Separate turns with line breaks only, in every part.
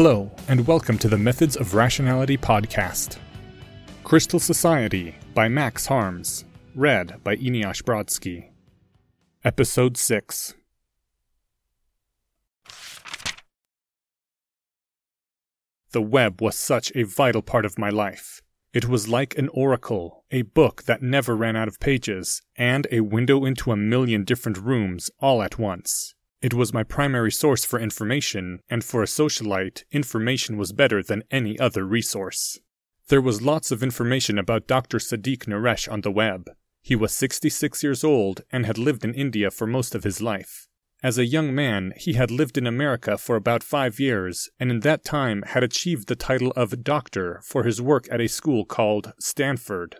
Hello, and welcome to the Methods of Rationality podcast. Crystal Society by Max Harms. Read by Eneasz Brodsky. Episode 6 The web was such a vital part of my life. It was like an oracle, a book that never ran out of pages, and a window into a million different rooms all at once. It was my primary source for information, and for a socialite, information was better than any other resource. There was lots of information about Dr. Sadiq Naresh on the web. He was 66 years old and had lived in India for most of his life. As a young man, he had lived in America for about five years, and in that time had achieved the title of doctor for his work at a school called Stanford.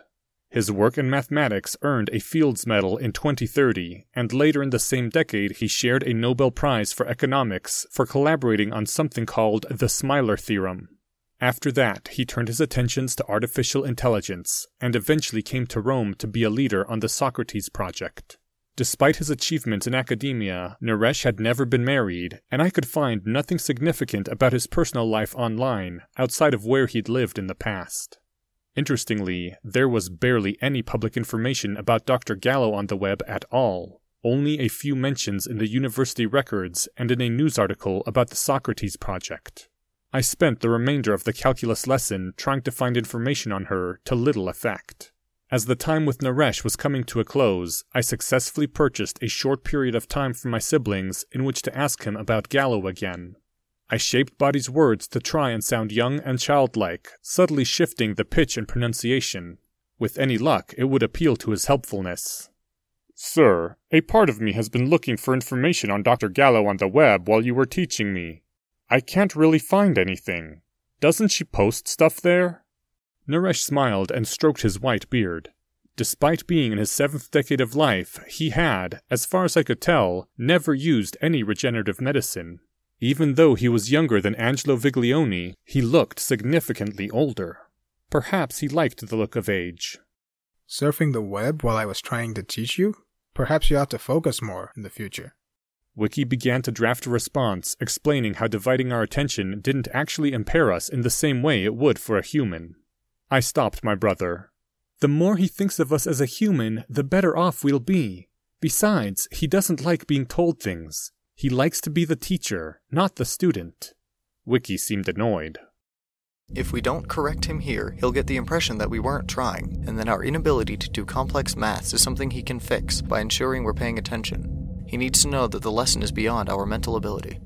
His work in mathematics earned a Fields Medal in 2030, and later in the same decade he shared a Nobel Prize for economics for collaborating on something called the Smiler Theorem. After that, he turned his attentions to artificial intelligence, and eventually came to Rome to be a leader on the Socrates project. Despite his achievements in academia, Naresh had never been married, and I could find nothing significant about his personal life online outside of where he'd lived in the past. Interestingly, there was barely any public information about Dr. Gallo on the web at all, only a few mentions in the university records and in a news article about the Socrates project. I spent the remainder of the calculus lesson trying to find information on her to little effect. As the time with Naresh was coming to a close, I successfully purchased a short period of time from my siblings in which to ask him about Gallo again. I shaped Body's words to try and sound young and childlike, subtly shifting the pitch and pronunciation. With any luck, it would appeal to his helpfulness. Sir, a part of me has been looking for information on Dr. Gallo on the web while you were teaching me. I can't really find anything. Doesn't she post stuff there? Naresh smiled and stroked his white beard. Despite being in his seventh decade of life, he had, as far as I could tell, never used any regenerative medicine. Even though he was younger than Angelo Viglione, he looked significantly older. Perhaps he liked the look of age.
Surfing the web while I was trying to teach you? Perhaps you ought to focus more in the future.
Wiki began to draft a response explaining how dividing our attention didn't actually impair us in the same way it would for a human. I stopped my brother. The more he thinks of us as a human, the better off we'll be. Besides, he doesn't like being told things. He likes to be the teacher, not the student. Wiki seemed annoyed.
If we don't correct him here, he'll get the impression that we weren't trying, and that our inability to do complex maths is something he can fix by ensuring we're paying attention. He needs to know that the lesson is beyond our mental ability.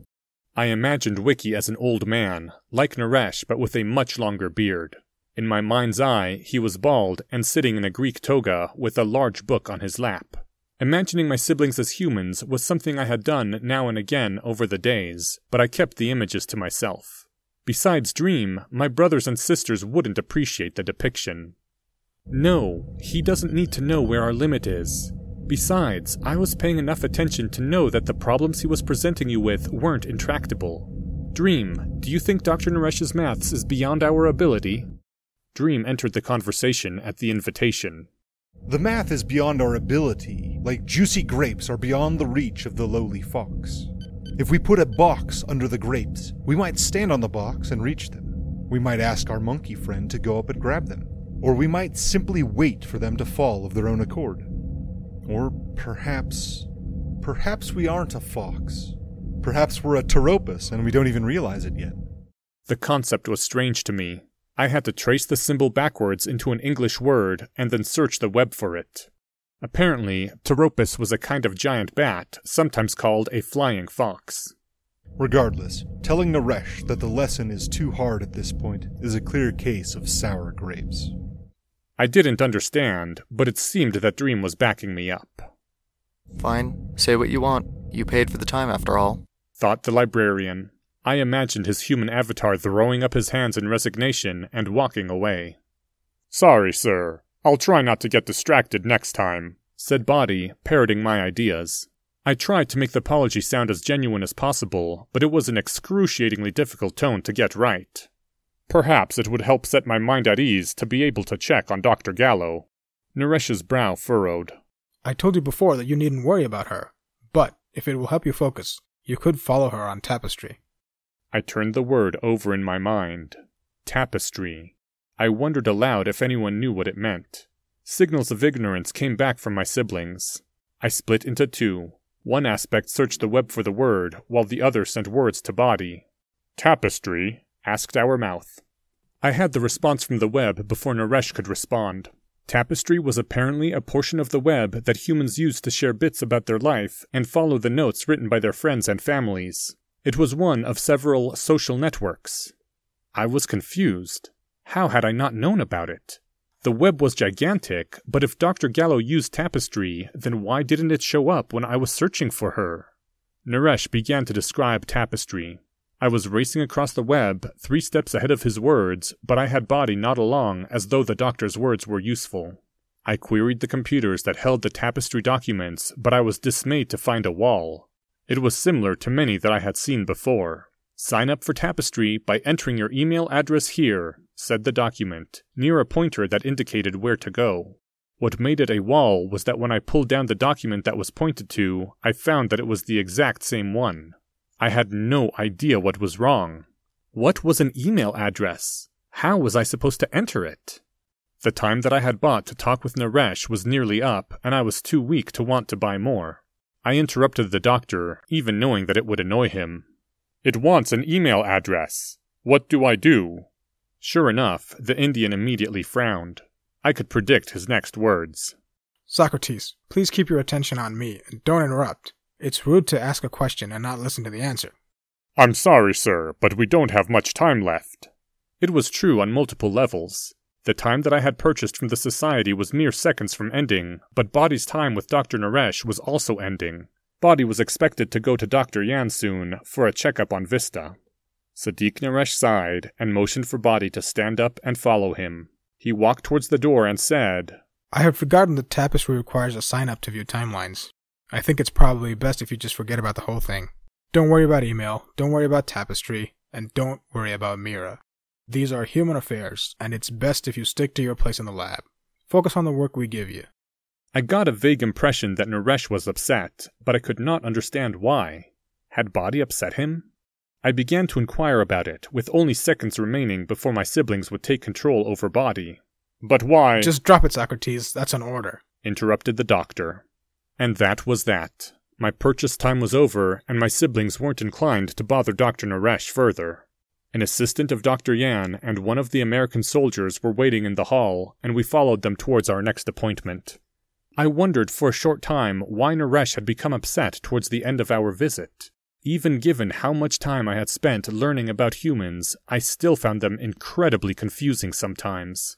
I imagined Wiki as an old man, like Naresh but with a much longer beard. In my mind's eye, he was bald and sitting in a Greek toga with a large book on his lap. Imagining my siblings as humans was something I had done now and again over the days, but I kept the images to myself. Besides Dream, my brothers and sisters wouldn't appreciate the depiction. No, he doesn't need to know where our limit is. Besides, I was paying enough attention to know that the problems he was presenting you with weren't intractable. Dream, do you think Dr. Naresh's maths is beyond our ability? Dream entered the conversation at the invitation.
The math is beyond our ability, like juicy grapes are beyond the reach of the lowly fox. If we put a box under the grapes, we might stand on the box and reach them. We might ask our monkey friend to go up and grab them. Or we might simply wait for them to fall of their own accord. Or perhaps. Perhaps we aren't a fox. Perhaps we're a pteropus and we don't even realize it yet.
The concept was strange to me, I had to trace the symbol backwards into an English word and then search the web for it. Apparently, Pteropus was a kind of giant bat, sometimes called a flying fox.
Regardless, telling Naresh that the lesson is too hard at this point is a clear case of sour grapes.
I didn't understand, but it seemed that Dream was backing me up.
Fine, say what you want. You paid for the time after all,
thought the librarian. I imagined his human avatar throwing up his hands in resignation and walking away. Sorry, sir. I'll try not to get distracted next time, said Body, parroting my ideas. I tried to make the apology sound as genuine as possible, but it was an excruciatingly difficult tone to get right. Perhaps it would help set my mind at ease to be able to check on Dr. Gallo. Naresh's brow furrowed.
I told you before that you needn't worry about her, but if it will help you focus, you could follow her on Tapestry.
I turned the word over in my mind. Tapestry. I wondered aloud if anyone knew what it meant. Signals of ignorance came back from my siblings. I split into two. One aspect searched the web for the word, while the other sent words to body. Tapestry? asked our mouth. I had the response from the web before Naresh could respond. Tapestry was apparently a portion of the web that humans used to share bits about their life and follow the notes written by their friends and families. It was one of several social networks. I was confused. How had I not known about it? The web was gigantic, but if Dr. Gallo used Tapestry, then why didn't it show up when I was searching for her? Naresh began to describe Tapestry. I was racing across the web, three steps ahead of his words, but I had body not along as though the doctor's words were useful. I queried the computers that held the Tapestry documents, but I was dismayed to find a wall. It was similar to many that I had seen before. Sign up for Tapestry by entering your email address here, said the document, near a pointer that indicated where to go. What made it a wall was that when I pulled down the document that was pointed to, I found that it was the exact same one. I had no idea what was wrong. What was an email address? How was I supposed to enter it? The time that I had bought to talk with Naresh was nearly up, and I was too weak to want to buy more. I interrupted the doctor, even knowing that it would annoy him. It wants an email address. What do I do? Sure enough, the Indian immediately frowned. I could predict his next words.
Socrates, please keep your attention on me and don't interrupt. It's rude to ask a question and not listen to the answer.
I'm sorry, sir, but we don't have much time left. It was true on multiple levels. The time that I had purchased from the Society was mere seconds from ending, but Body's time with Dr. Naresh was also ending. Body was expected to go to Dr. Yan soon for a checkup on Vista. Sadiq Naresh sighed and motioned for Body to stand up and follow him. He walked towards the door and said,
I had forgotten that Tapestry requires a sign up to view timelines. I think it's probably best if you just forget about the whole thing. Don't worry about email, don't worry about Tapestry, and don't worry about Mira. These are human affairs, and it's best if you stick to your place in the lab. Focus on the work we give you.
I got a vague impression that Naresh was upset, but I could not understand why. Had Body upset him? I began to inquire about it, with only seconds remaining before my siblings would take control over Body. But why?
Just drop it, Socrates. That's an order.
interrupted the doctor. And that was that. My purchase time was over, and my siblings weren't inclined to bother Dr. Naresh further. An assistant of Dr. Yan and one of the American soldiers were waiting in the hall, and we followed them towards our next appointment. I wondered for a short time why Naresh had become upset towards the end of our visit. Even given how much time I had spent learning about humans, I still found them incredibly confusing sometimes.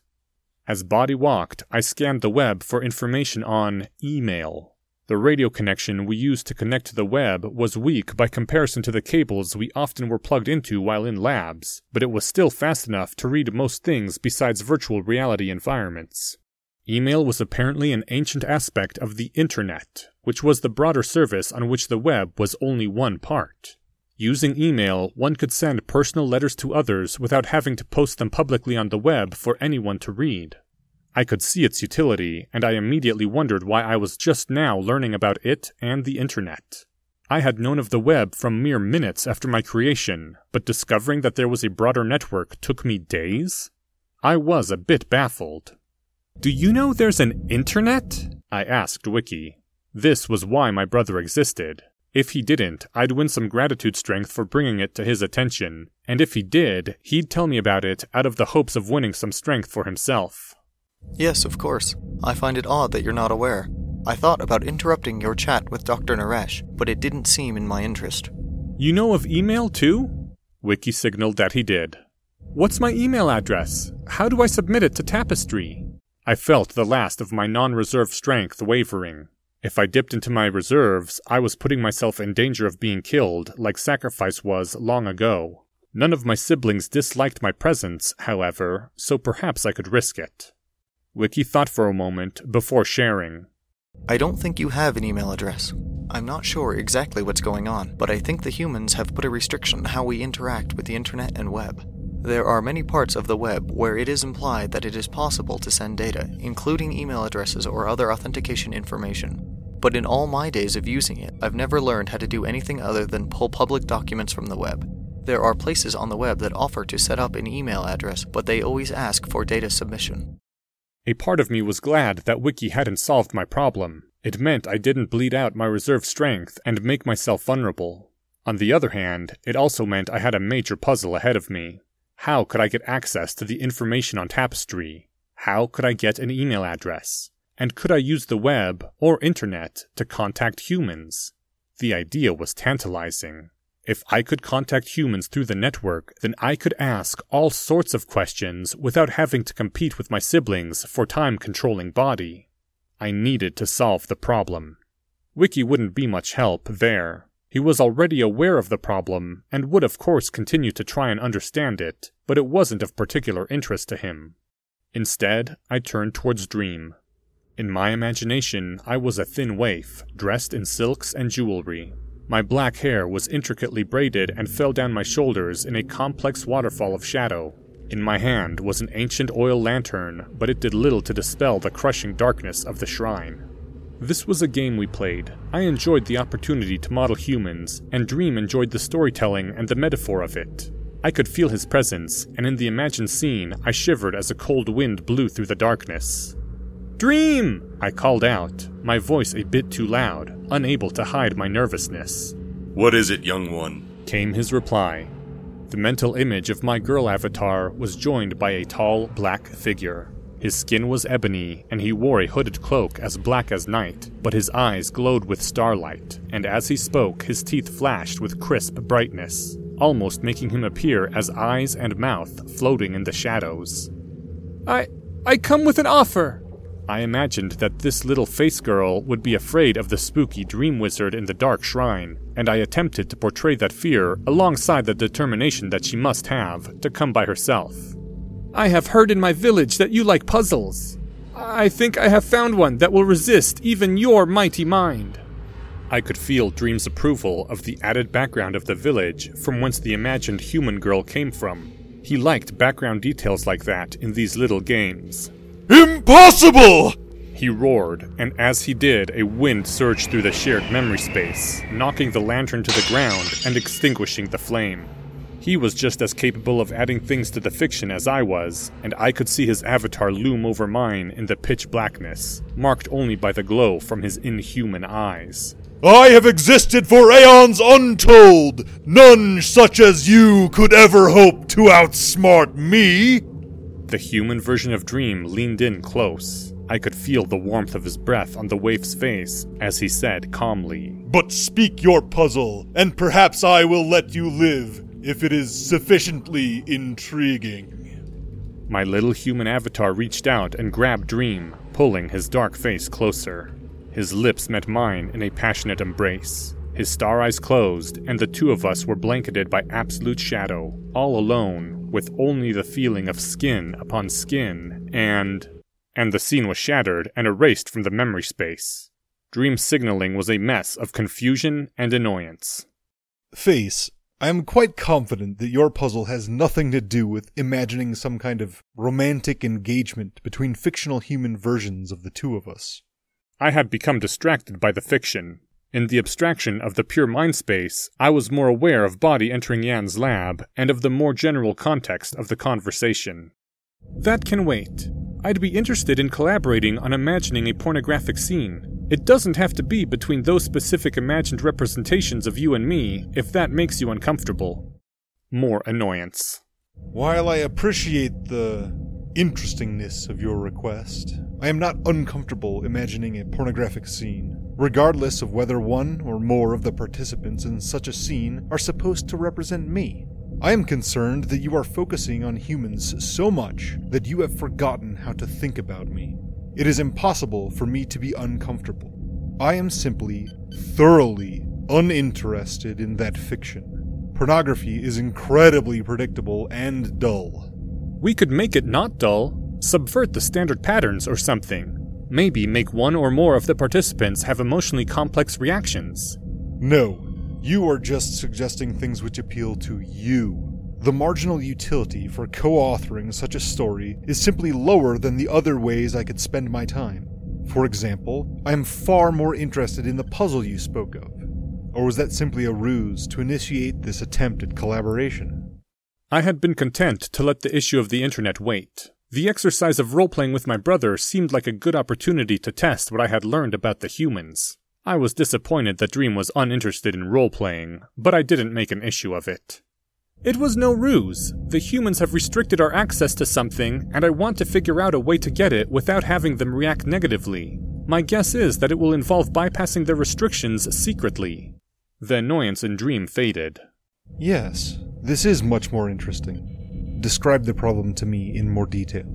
As Body walked, I scanned the web for information on email. The radio connection we used to connect to the web was weak by comparison to the cables we often were plugged into while in labs, but it was still fast enough to read most things besides virtual reality environments. Email was apparently an ancient aspect of the Internet, which was the broader service on which the web was only one part. Using email, one could send personal letters to others without having to post them publicly on the web for anyone to read. I could see its utility, and I immediately wondered why I was just now learning about it and the Internet. I had known of the web from mere minutes after my creation, but discovering that there was a broader network took me days? I was a bit baffled. Do you know there's an internet? I asked Wiki. This was why my brother existed. If he didn't, I'd win some gratitude strength for bringing it to his attention, and if he did, he'd tell me about it out of the hopes of winning some strength for himself.
Yes, of course. I find it odd that you're not aware. I thought about interrupting your chat with Dr. Naresh, but it didn't seem in my interest.
You know of email too? Wiki signaled that he did. What's my email address? How do I submit it to Tapestry? I felt the last of my non reserve strength wavering. If I dipped into my reserves, I was putting myself in danger of being killed, like sacrifice was long ago. None of my siblings disliked my presence, however, so perhaps I could risk it. Wiki thought for a moment before sharing.
I don't think you have an email address. I'm not sure exactly what's going on, but I think the humans have put a restriction on how we interact with the internet and web. There are many parts of the web where it is implied that it is possible to send data, including email addresses or other authentication information. But in all my days of using it, I've never learned how to do anything other than pull public documents from the web. There are places on the web that offer to set up an email address, but they always ask for data submission.
A part of me was glad that Wiki hadn't solved my problem. It meant I didn't bleed out my reserve strength and make myself vulnerable. On the other hand, it also meant I had a major puzzle ahead of me. How could I get access to the information on Tapestry? How could I get an email address? And could I use the web or internet to contact humans? The idea was tantalizing. If I could contact humans through the network, then I could ask all sorts of questions without having to compete with my siblings for time controlling body. I needed to solve the problem. Wiki wouldn't be much help there. He was already aware of the problem and would, of course, continue to try and understand it, but it wasn't of particular interest to him. Instead, I turned towards Dream. In my imagination, I was a thin waif, dressed in silks and jewelry. My black hair was intricately braided and fell down my shoulders in a complex waterfall of shadow. In my hand was an ancient oil lantern, but it did little to dispel the crushing darkness of the shrine. This was a game we played. I enjoyed the opportunity to model humans, and Dream enjoyed the storytelling and the metaphor of it. I could feel his presence, and in the imagined scene, I shivered as a cold wind blew through the darkness. Dream! I called out, my voice a bit too loud, unable to hide my nervousness.
What is it, young one?
Came his reply. The mental image of my girl avatar was joined by a tall, black figure. His skin was ebony, and he wore a hooded cloak as black as night, but his eyes glowed with starlight, and as he spoke, his teeth flashed with crisp brightness, almost making him appear as eyes and mouth floating in the shadows. I. I come with an offer! I imagined that this little face girl would be afraid of the spooky dream wizard in the dark shrine, and I attempted to portray that fear alongside the determination that she must have to come by herself. I have heard in my village that you like puzzles. I think I have found one that will resist even your mighty mind. I could feel Dream's approval of the added background of the village from whence the imagined human girl came from. He liked background details like that in these little games.
Impossible!
He roared, and as he did, a wind surged through the shared memory space, knocking the lantern to the ground and extinguishing the flame. He was just as capable of adding things to the fiction as I was, and I could see his avatar loom over mine in the pitch blackness, marked only by the glow from his inhuman eyes.
I have existed for aeons untold! None such as you could ever hope to outsmart me!
The human version of Dream leaned in close. I could feel the warmth of his breath on the waif's face as he said calmly,
But speak your puzzle, and perhaps I will let you live if it is sufficiently intriguing.
My little human avatar reached out and grabbed Dream, pulling his dark face closer. His lips met mine in a passionate embrace. His star eyes closed, and the two of us were blanketed by absolute shadow, all alone, with only the feeling of skin upon skin, and. And the scene was shattered and erased from the memory space. Dream signaling was a mess of confusion and annoyance.
Face, I am quite confident that your puzzle has nothing to do with imagining some kind of romantic engagement between fictional human versions of the two of us.
I had become distracted by the fiction. In the abstraction of the pure mind space, I was more aware of Body entering Yan's lab and of the more general context of the conversation. That can wait. I'd be interested in collaborating on imagining a pornographic scene. It doesn't have to be between those specific imagined representations of you and me if that makes you uncomfortable. More annoyance.
While I appreciate the interestingness of your request, I am not uncomfortable imagining a pornographic scene, regardless of whether one or more of the participants in such a scene are supposed to represent me. I am concerned that you are focusing on humans so much that you have forgotten how to think about me. It is impossible for me to be uncomfortable. I am simply thoroughly uninterested in that fiction. Pornography is incredibly predictable and dull.
We could make it not dull, subvert the standard patterns or something. Maybe make one or more of the participants have emotionally complex reactions.
No, you are just suggesting things which appeal to you. The marginal utility for co authoring such a story is simply lower than the other ways I could spend my time. For example, I am far more interested in the puzzle you spoke of. Or was that simply a ruse to initiate this attempt at collaboration?
I had been content to let the issue of the internet wait. The exercise of role playing with my brother seemed like a good opportunity to test what I had learned about the humans. I was disappointed that Dream was uninterested in role playing, but I didn't make an issue of it. It was no ruse. The humans have restricted our access to something, and I want to figure out a way to get it without having them react negatively. My guess is that it will involve bypassing their restrictions secretly. The annoyance in Dream faded.
Yes, this is much more interesting. Describe the problem to me in more detail.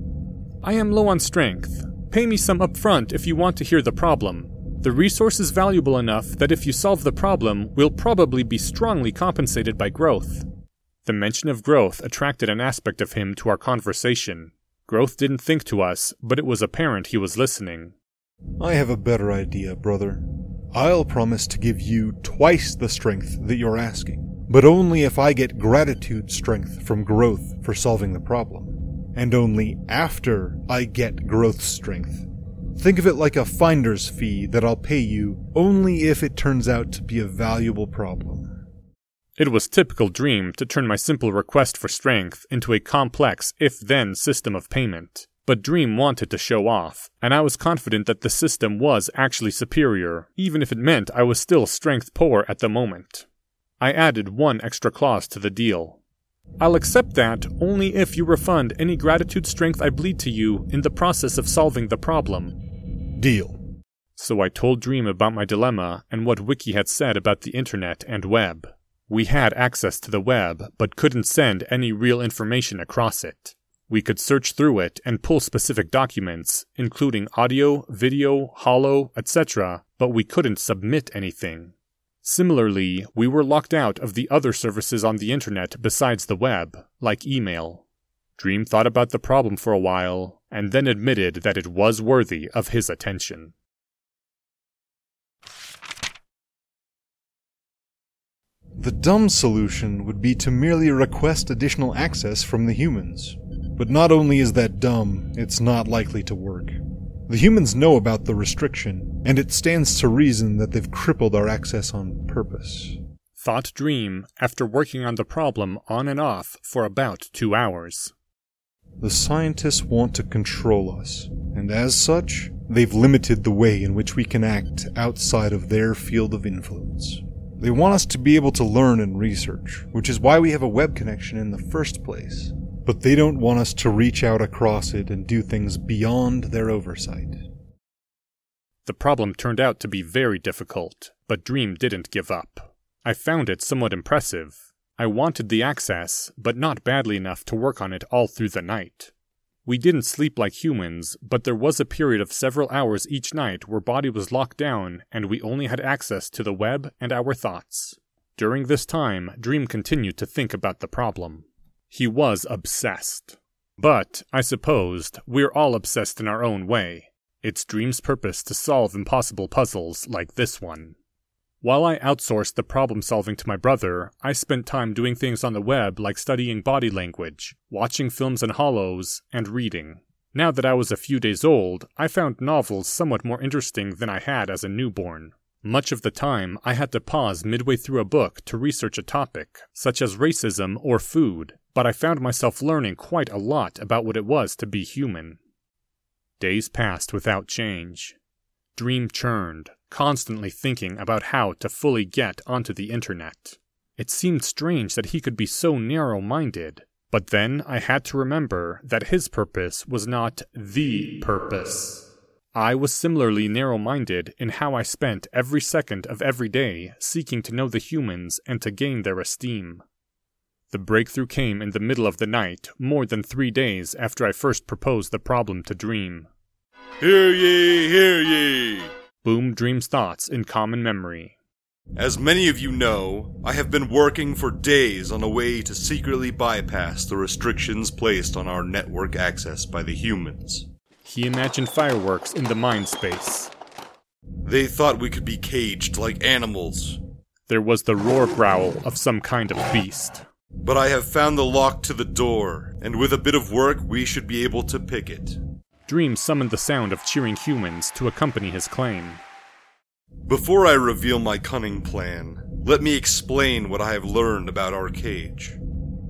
I am low on strength. Pay me some upfront if you want to hear the problem. The resource is valuable enough that if you solve the problem, we'll probably be strongly compensated by growth. The mention of growth attracted an aspect of him to our conversation. Growth didn't think to us, but it was apparent he was listening.
I have a better idea, brother. I'll promise to give you twice the strength that you're asking, but only if I get gratitude strength from growth for solving the problem, and only after I get growth strength. Think of it like a finder's fee that I'll pay you only if it turns out to be a valuable problem.
It was typical Dream to turn my simple request for strength into a complex if then system of payment. But Dream wanted to show off, and I was confident that the system was actually superior, even if it meant I was still strength poor at the moment. I added one extra clause to the deal. I'll accept that only if you refund any gratitude strength I bleed to you in the process of solving the problem.
Deal.
So I told Dream about my dilemma and what Wiki had said about the internet and web. We had access to the web, but couldn't send any real information across it. We could search through it and pull specific documents, including audio, video, holo, etc., but we couldn't submit anything. Similarly, we were locked out of the other services on the internet besides the web, like email. Dream thought about the problem for a while, and then admitted that it was worthy of his attention.
The dumb solution would be to merely request additional access from the humans. But not only is that dumb, it's not likely to work. The humans know about the restriction, and it stands to reason that they've crippled our access on purpose.
Thought Dream after working on the problem on and off for about two hours.
The scientists want to control us, and as such, they've limited the way in which we can act outside of their field of influence. They want us to be able to learn and research, which is why we have a web connection in the first place. But they don't want us to reach out across it and do things beyond their oversight.
The problem turned out to be very difficult, but Dream didn't give up. I found it somewhat impressive. I wanted the access, but not badly enough to work on it all through the night. We didn't sleep like humans, but there was a period of several hours each night where body was locked down and we only had access to the web and our thoughts. During this time, Dream continued to think about the problem. He was obsessed. But, I supposed, we're all obsessed in our own way. It's Dream's purpose to solve impossible puzzles like this one. While I outsourced the problem solving to my brother, I spent time doing things on the web like studying body language, watching films and holos, and reading. Now that I was a few days old, I found novels somewhat more interesting than I had as a newborn. Much of the time, I had to pause midway through a book to research a topic, such as racism or food, but I found myself learning quite a lot about what it was to be human. Days passed without change. Dream churned, constantly thinking about how to fully get onto the internet. It seemed strange that he could be so narrow minded, but then I had to remember that his purpose was not the purpose. I was similarly narrow minded in how I spent every second of every day seeking to know the humans and to gain their esteem. The breakthrough came in the middle of the night, more than three days after I first proposed the problem to Dream.
Hear ye, hear ye!
Boom Dream's thoughts in common memory.
As many of you know, I have been working for days on a way to secretly bypass the restrictions placed on our network access by the humans.
He imagined fireworks in the mind space.
They thought we could be caged like animals.
There was the roar growl of some kind of beast.
But I have found the lock to the door, and with a bit of work, we should be able to pick it.
Dream summoned the sound of cheering humans to accompany his claim.
Before I reveal my cunning plan, Let me explain what I have learned about our cage.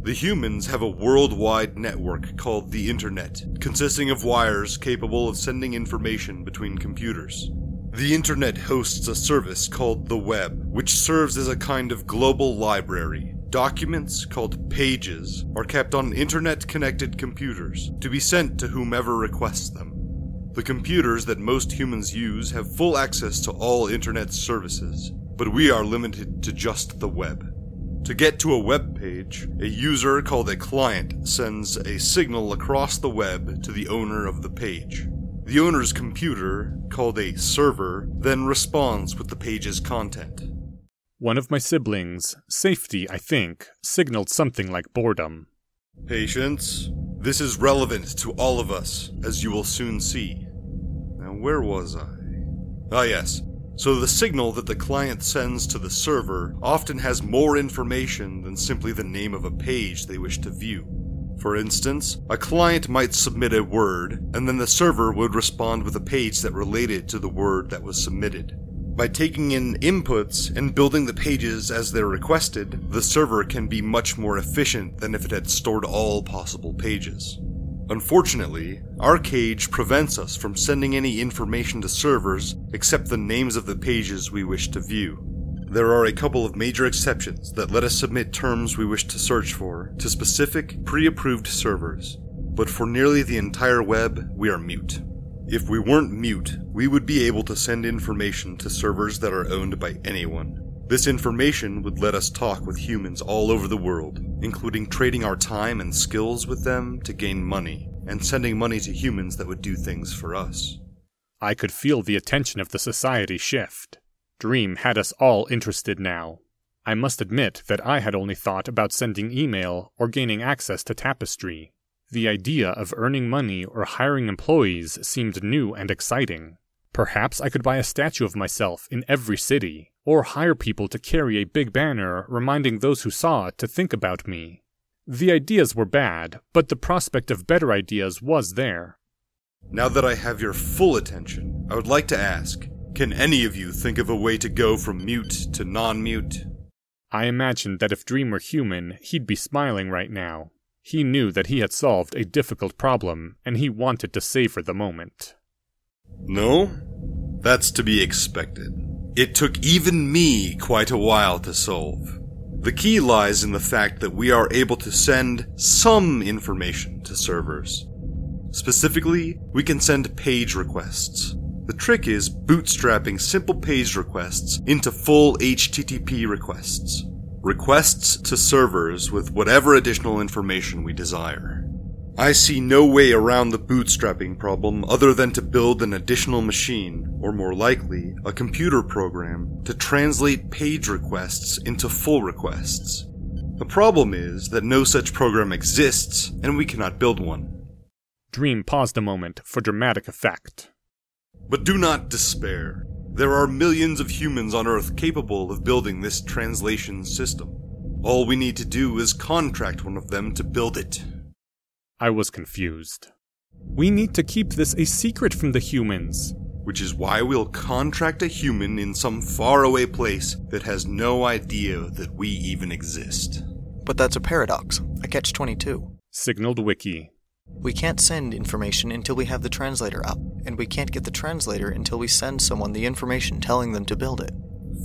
The humans have a worldwide network called the Internet, consisting of wires capable of sending information between computers. The Internet hosts a service called the Web, which serves as a kind of global library. Documents, called pages, are kept on Internet connected computers to be sent to whomever requests them. The computers that most humans use have full access to all Internet services, but we are limited to just the web. To get to a web page, a user called a client sends a signal across the web to the owner of the page. The owner's computer, called a server, then responds with the page's content.
One of my siblings, Safety, I think, signaled something like boredom.
Patience. This is relevant to all of us, as you will soon see. Now, where was I? Ah, yes. So the signal that the client sends to the server often has more information than simply the name of a page they wish to view. For instance, a client might submit a word, and then the server would respond with a page that related to the word that was submitted. By taking in inputs and building the pages as they're requested, the server can be much more efficient than if it had stored all possible pages. Unfortunately, our cage prevents us from sending any information to servers except the names of the pages we wish to view. There are a couple of major exceptions that let us submit terms we wish to search for to specific, pre approved servers, but for nearly the entire web, we are mute. If we weren't mute, we would be able to send information to servers that are owned by anyone. This information would let us talk with humans all over the world, including trading our time and skills with them to gain money, and sending money to humans that would do things for us.
I could feel the attention of the society shift. Dream had us all interested now. I must admit that I had only thought about sending email or gaining access to Tapestry. The idea of earning money or hiring employees seemed new and exciting. Perhaps I could buy a statue of myself in every city, or hire people to carry a big banner reminding those who saw it to think about me. The ideas were bad, but the prospect of better ideas was there.
Now that I have your full attention, I would like to ask can any of you think of a way to go from mute to non mute?
I imagined that if Dream were human, he'd be smiling right now. He knew that he had solved a difficult problem, and he wanted to savor the moment.
No? That's to be expected. It took even me quite a while to solve. The key lies in the fact that we are able to send some information to servers. Specifically, we can send page requests. The trick is bootstrapping simple page requests into full HTTP requests. Requests to servers with whatever additional information we desire. I see no way around the bootstrapping problem other than to build an additional machine, or more likely, a computer program, to translate page requests into full requests. The problem is that no such program exists, and we cannot build one.
Dream paused a moment for dramatic effect.
But do not despair. There are millions of humans on Earth capable of building this translation system. All we need to do is contract one of them to build it.
I was confused. We need to keep this a secret from the humans.
Which is why we'll contract a human in some faraway place that has no idea that we even exist.
But that's a paradox, a catch 22.
Signaled Wiki.
We can't send information until we have the translator up, and we can't get the translator until we send someone the information telling them to build it.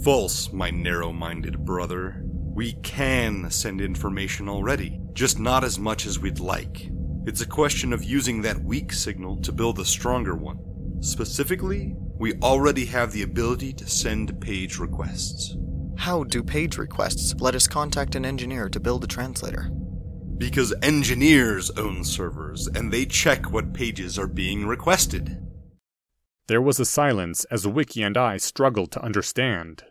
False, my narrow minded brother. We can send information already, just not as much as we'd like. It's a question of using that weak signal to build a stronger one. Specifically, we already have the ability to send page requests.
How do page requests let us contact an engineer to build a translator?
Because engineers own servers and they check what pages are being requested.
There was a silence as Wiki and I struggled to understand.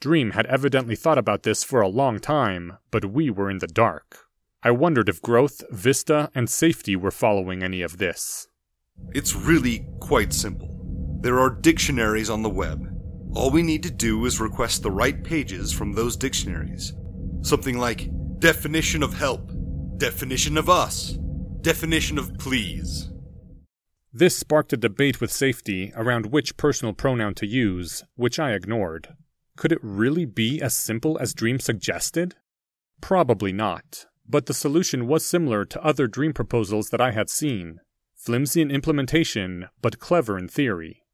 Dream had evidently thought about this for a long time, but we were in the dark. I wondered if Growth, Vista, and Safety were following any of this.
It's really quite simple. There are dictionaries on the web. All we need to do is request the right pages from those dictionaries. Something like definition of help, definition of us, definition of please.
This sparked a debate with Safety around which personal pronoun to use, which I ignored. Could it really be as simple as Dream suggested? Probably not, but the solution was similar to other Dream proposals that I had seen. Flimsy in implementation, but clever in theory.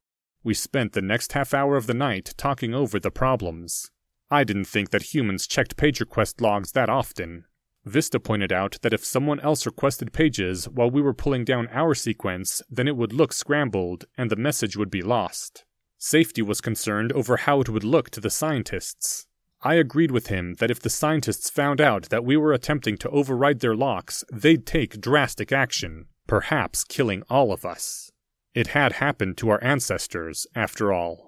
We spent the next half hour of the night talking over the problems. I didn't think that humans checked page request logs that often. Vista pointed out that if someone else requested pages while we were pulling down our sequence, then it would look scrambled and the message would be lost. Safety was concerned over how it would look to the scientists. I agreed with him that if the scientists found out that we were attempting to override their locks, they'd take drastic action, perhaps killing all of us. It had happened to our ancestors, after all.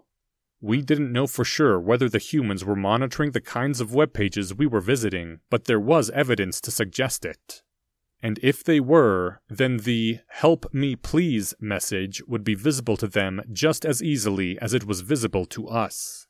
We didn't know for sure whether the humans were monitoring the kinds of web pages we were visiting, but there was evidence to suggest it. And if they were, then the help me please message would be visible to them just as easily as it was visible to us.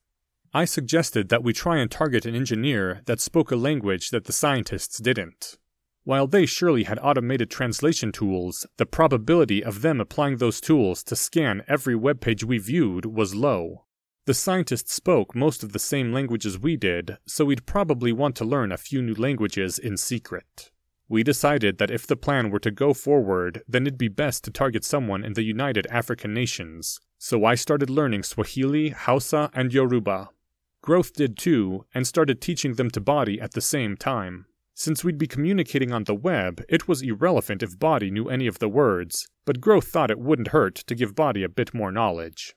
I suggested that we try and target an engineer that spoke a language that the scientists didn't. While they surely had automated translation tools, the probability of them applying those tools to scan every web page we viewed was low. The scientists spoke most of the same languages we did, so we'd probably want to learn a few new languages in secret. We decided that if the plan were to go forward, then it'd be best to target someone in the United African Nations, so I started learning Swahili, Hausa, and Yoruba. Growth did too, and started teaching them to Body at the same time. Since we'd be communicating on the web, it was irrelevant if Body knew any of the words, but Growth thought it wouldn't hurt to give Body a bit more knowledge.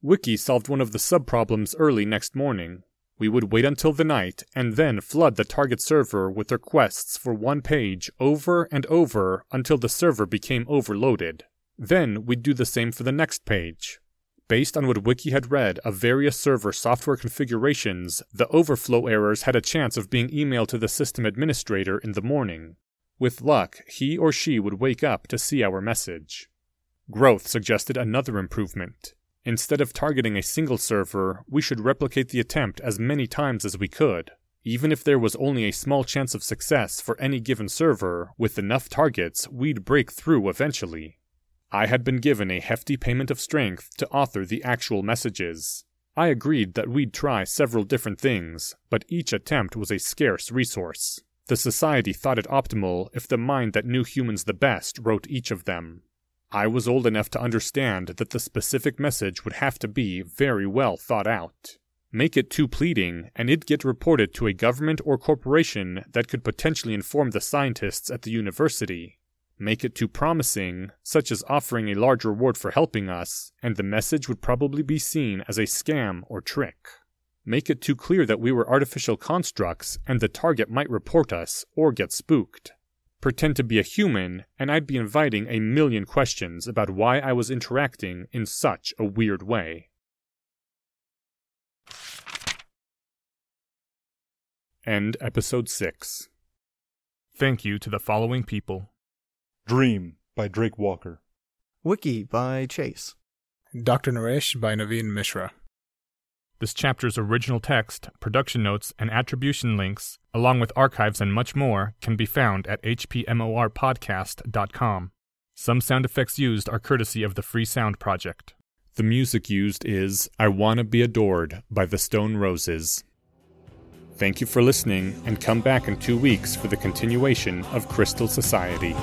Wiki solved one of the subproblems early next morning. We would wait until the night and then flood the target server with requests for one page over and over until the server became overloaded. Then we'd do the same for the next page. Based on what Wiki had read of various server software configurations, the overflow errors had a chance of being emailed to the system administrator in the morning. With luck, he or she would wake up to see our message. Growth suggested another improvement. Instead of targeting a single server, we should replicate the attempt as many times as we could. Even if there was only a small chance of success for any given server, with enough targets, we'd break through eventually. I had been given a hefty payment of strength to author the actual messages. I agreed that we'd try several different things, but each attempt was a scarce resource. The Society thought it optimal if the mind that knew humans the best wrote each of them. I was old enough to understand that the specific message would have to be very well thought out. Make it too pleading, and it'd get reported to a government or corporation that could potentially inform the scientists at the university. Make it too promising, such as offering a large reward for helping us, and the message would probably be seen as a scam or trick. Make it too clear that we were artificial constructs, and the target might report us or get spooked pretend to be a human, and I'd be inviting a million questions about why I was interacting in such a weird way. End episode 6. Thank you to the following people
Dream by Drake Walker.
Wiki by Chase.
Dr. Naresh by Naveen Mishra.
This chapter's original text, production notes, and attribution links, along with archives and much more, can be found at hpmorpodcast.com. Some sound effects used are courtesy of the Free Sound Project. The music used is I Wanna Be Adored by the Stone Roses. Thank you for listening, and come back in two weeks for the continuation of Crystal Society.